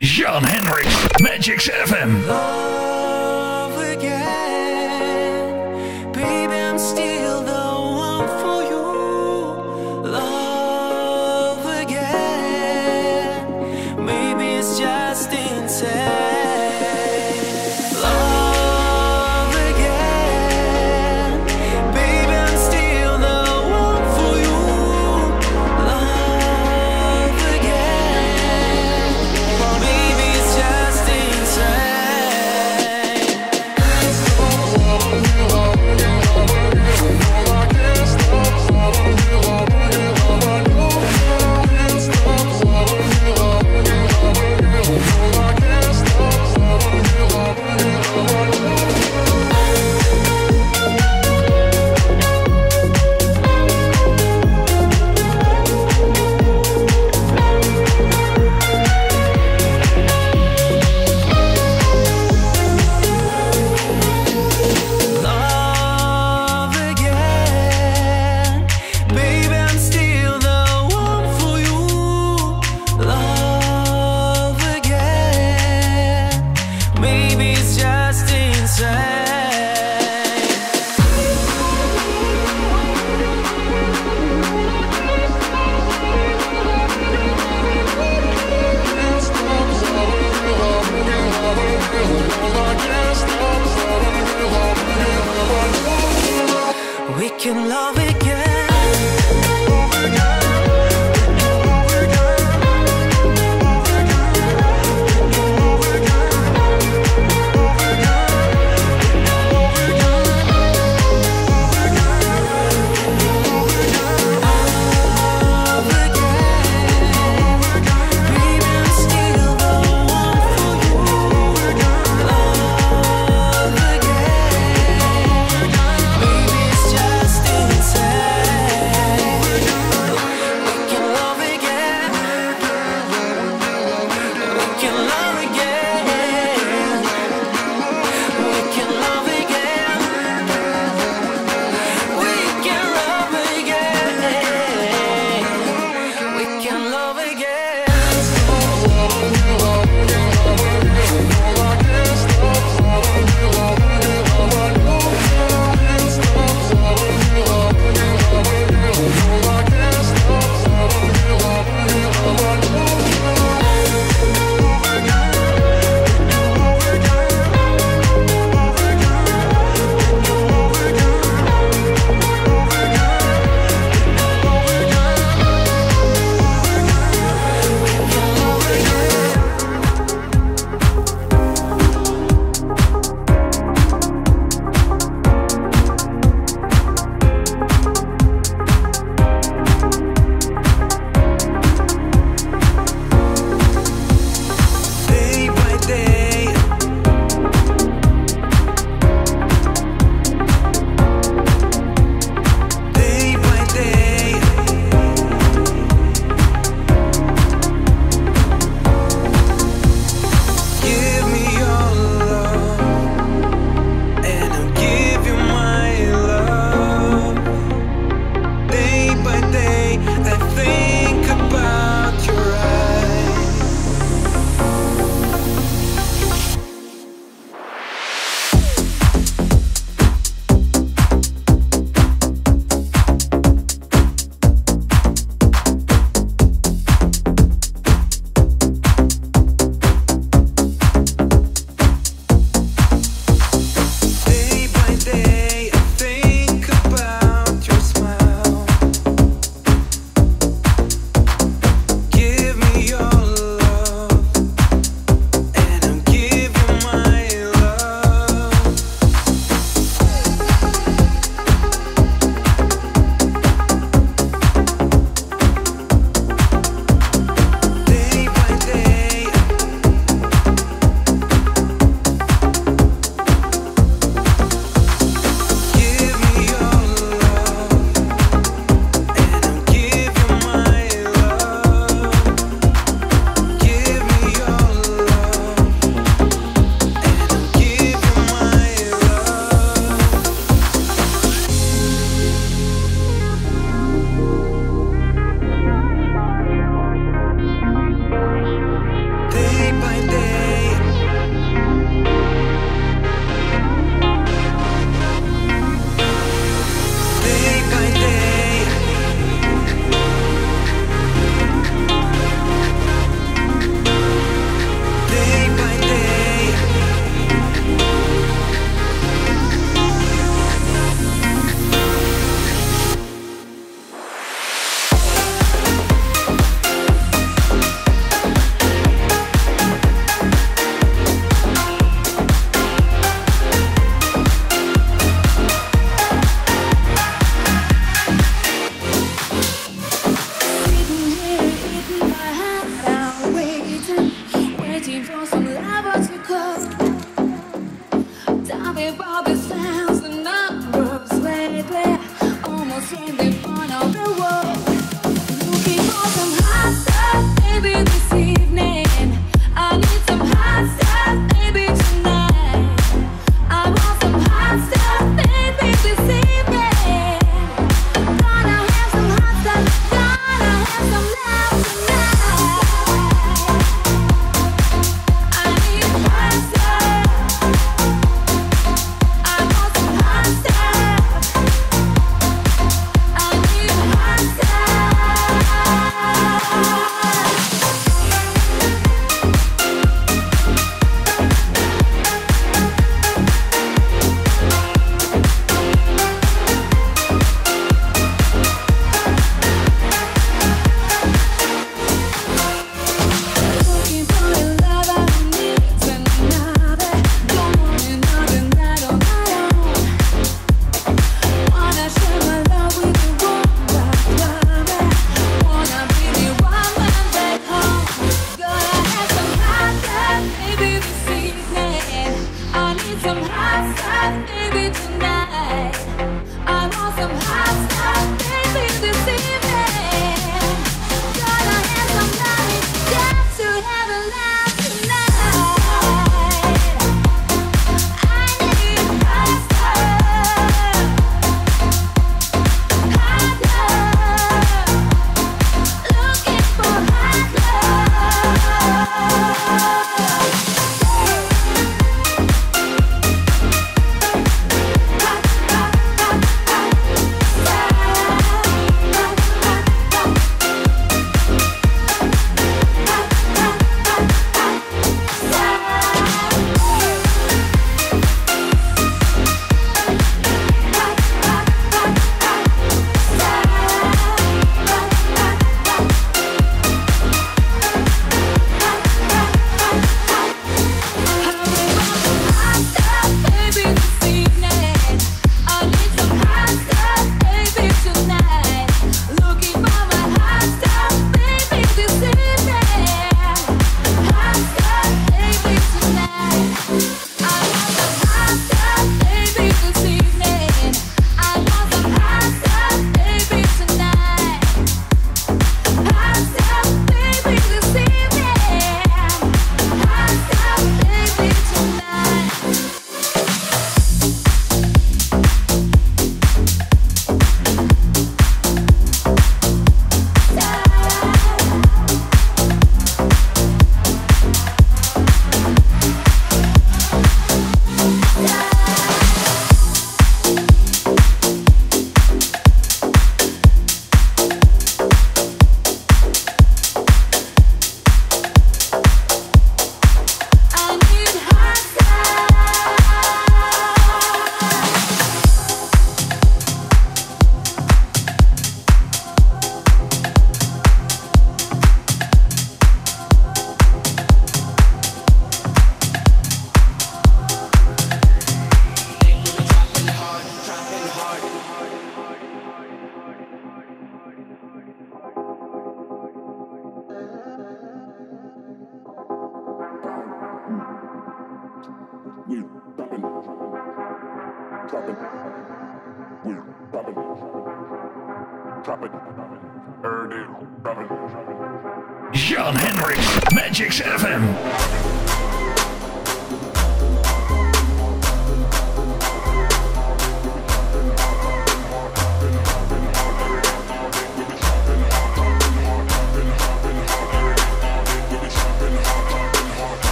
Jan Hendricks, Magic FM.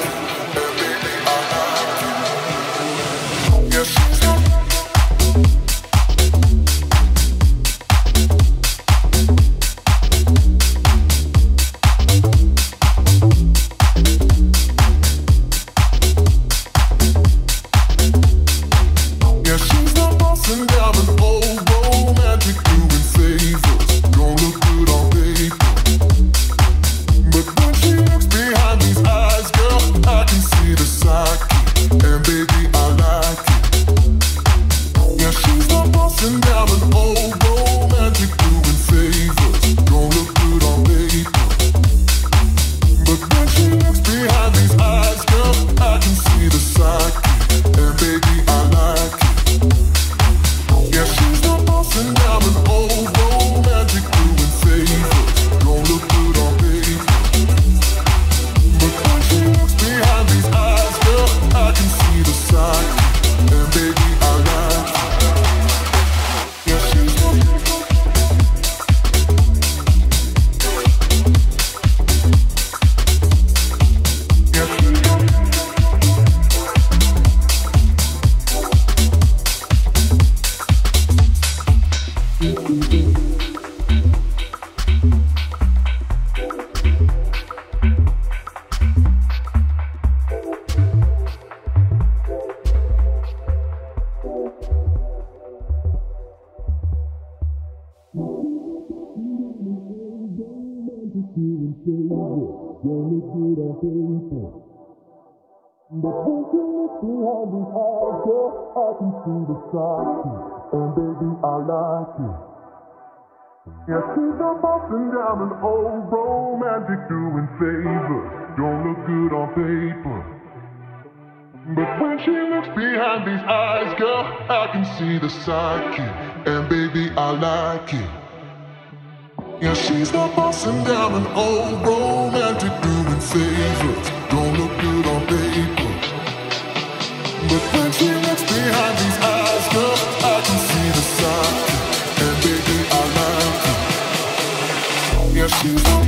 Thank you. like you. Yeah, she's up, bossing down an old romantic doing favors. Don't look good on paper. But when she looks behind these eyes, girl, I can see the psyche. And baby, I like it. Yeah, she's not bossing down an old romantic doing favors. Don't look good on paper. But when she looks behind these eyes, you.